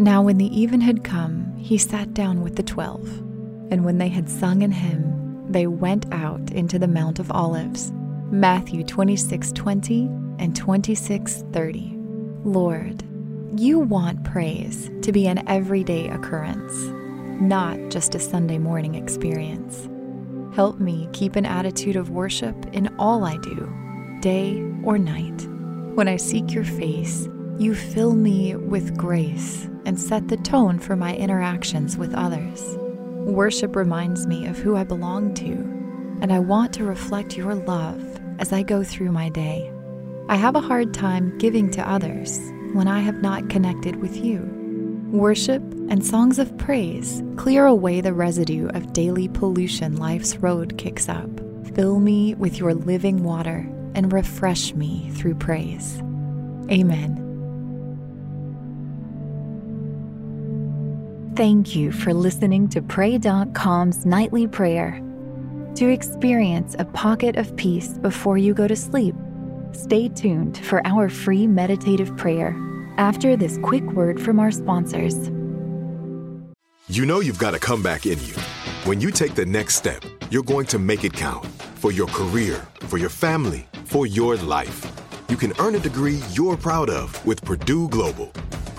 Now, when the even had come, he sat down with the twelve. And when they had sung an hymn, they went out into the Mount of Olives. Matthew 26 20 and 26 30. Lord, you want praise to be an everyday occurrence, not just a Sunday morning experience. Help me keep an attitude of worship in all I do, day or night. When I seek your face, you fill me with grace and set the tone for my interactions with others. Worship reminds me of who I belong to, and I want to reflect your love as I go through my day. I have a hard time giving to others when I have not connected with you. Worship and songs of praise clear away the residue of daily pollution life's road kicks up. Fill me with your living water and refresh me through praise. Amen. Thank you for listening to Pray.com's nightly prayer. To experience a pocket of peace before you go to sleep, stay tuned for our free meditative prayer after this quick word from our sponsors. You know you've got a comeback in you. When you take the next step, you're going to make it count for your career, for your family, for your life. You can earn a degree you're proud of with Purdue Global.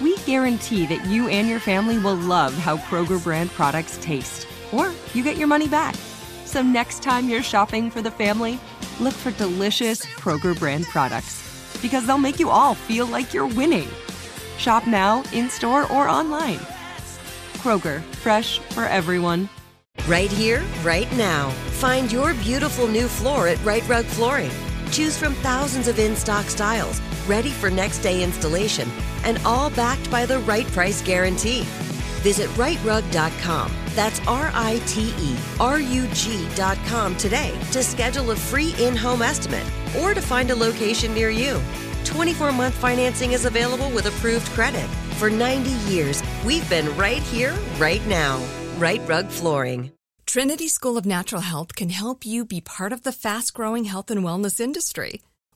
we guarantee that you and your family will love how Kroger brand products taste, or you get your money back. So next time you're shopping for the family, look for delicious Kroger brand products because they'll make you all feel like you're winning. Shop now, in store, or online. Kroger, fresh for everyone. Right here, right now. Find your beautiful new floor at Rite Rug Flooring. Choose from thousands of in stock styles, ready for next day installation, and all backed by the right price guarantee. Visit riterug.com. That's R I T E R U G.com today to schedule a free in home estimate or to find a location near you. 24 month financing is available with approved credit. For 90 years, we've been right here, right now. Rite Rug Flooring. Trinity School of Natural Health can help you be part of the fast growing health and wellness industry.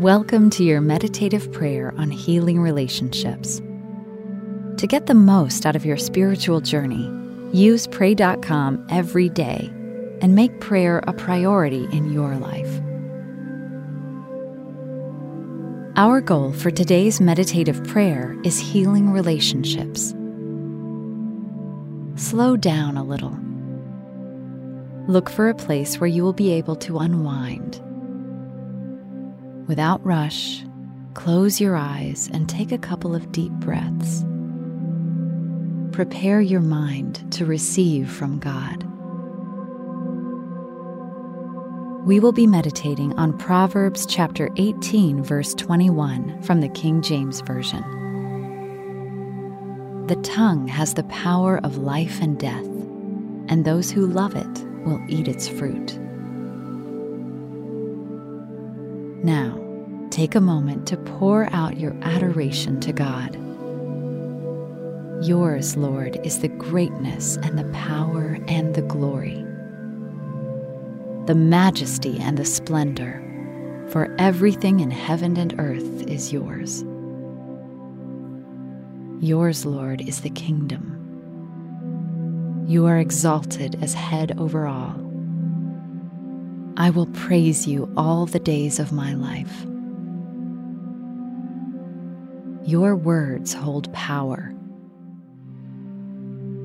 Welcome to your meditative prayer on healing relationships. To get the most out of your spiritual journey, use Pray.com every day and make prayer a priority in your life. Our goal for today's meditative prayer is healing relationships. Slow down a little. Look for a place where you will be able to unwind. Without rush, close your eyes and take a couple of deep breaths. Prepare your mind to receive from God. We will be meditating on Proverbs chapter 18, verse 21 from the King James Version. The tongue has the power of life and death, and those who love it will eat its fruit. Now, take a moment to pour out your adoration to God. Yours, Lord, is the greatness and the power and the glory, the majesty and the splendor, for everything in heaven and earth is yours. Yours, Lord, is the kingdom. You are exalted as head over all. I will praise you all the days of my life. Your words hold power.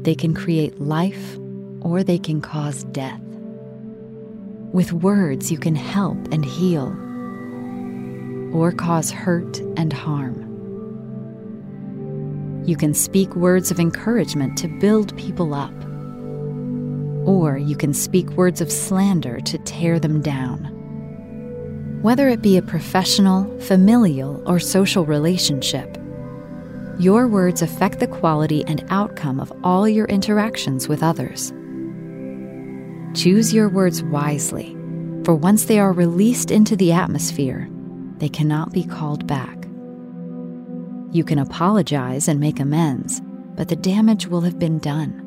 They can create life or they can cause death. With words, you can help and heal, or cause hurt and harm. You can speak words of encouragement to build people up, or you can speak words of slander to tear them down. Whether it be a professional, familial, or social relationship, your words affect the quality and outcome of all your interactions with others. Choose your words wisely, for once they are released into the atmosphere, they cannot be called back. You can apologize and make amends, but the damage will have been done.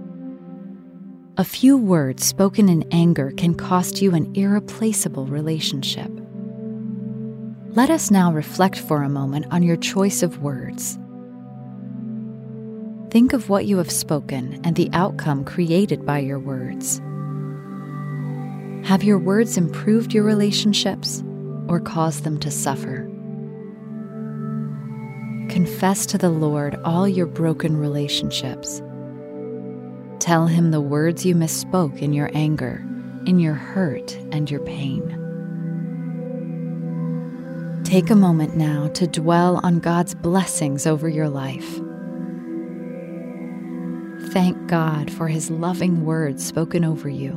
A few words spoken in anger can cost you an irreplaceable relationship. Let us now reflect for a moment on your choice of words. Think of what you have spoken and the outcome created by your words. Have your words improved your relationships or caused them to suffer? Confess to the Lord all your broken relationships. Tell Him the words you misspoke in your anger, in your hurt, and your pain. Take a moment now to dwell on God's blessings over your life. Thank God for His loving words spoken over you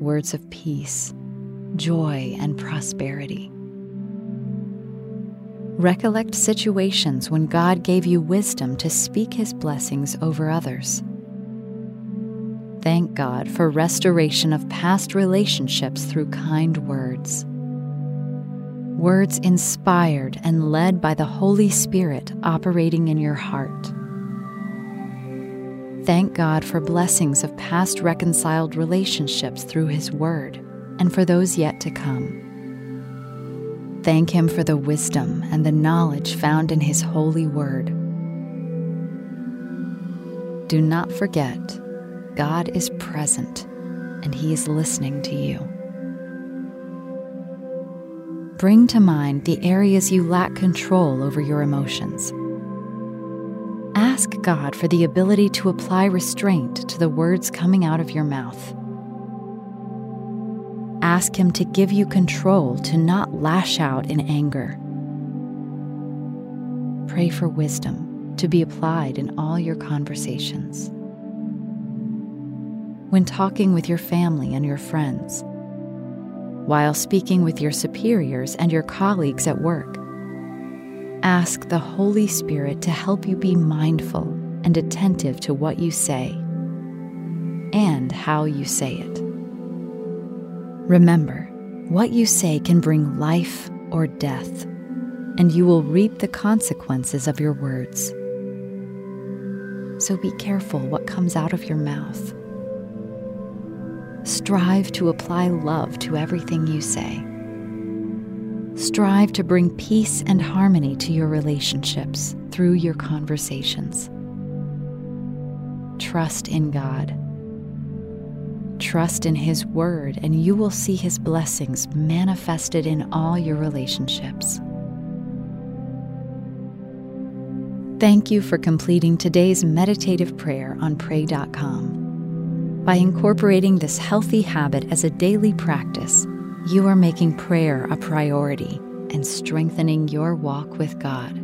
words of peace, joy, and prosperity. Recollect situations when God gave you wisdom to speak His blessings over others. Thank God for restoration of past relationships through kind words. Words inspired and led by the Holy Spirit operating in your heart. Thank God for blessings of past reconciled relationships through His Word and for those yet to come. Thank Him for the wisdom and the knowledge found in His holy Word. Do not forget, God is present and He is listening to you. Bring to mind the areas you lack control over your emotions Ask God for the ability to apply restraint to the words coming out of your mouth. Ask Him to give you control to not lash out in anger. Pray for wisdom to be applied in all your conversations. When talking with your family and your friends, while speaking with your superiors and your colleagues at work, ask the Holy Spirit to help you be mindful and attentive to what you say and how you say it. Remember, what you say can bring life or death, and you will reap the consequences of your words. So be careful what comes out of your mouth. Strive to apply love to everything you say. Strive to bring peace and harmony to your relationships through your conversations. Trust in God. Trust in His Word, and you will see His blessings manifested in all your relationships. Thank you for completing today's meditative prayer on Pray.com. By incorporating this healthy habit as a daily practice, you are making prayer a priority and strengthening your walk with God.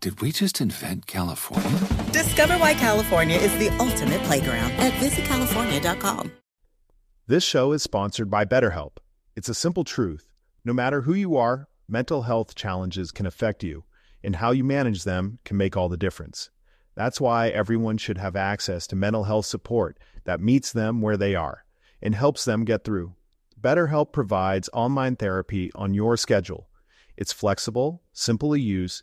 Did we just invent California? Discover why California is the ultimate playground at visitcalifornia.com. This show is sponsored by BetterHelp. It's a simple truth. No matter who you are, mental health challenges can affect you, and how you manage them can make all the difference. That's why everyone should have access to mental health support that meets them where they are and helps them get through. BetterHelp provides online therapy on your schedule. It's flexible, simple to use,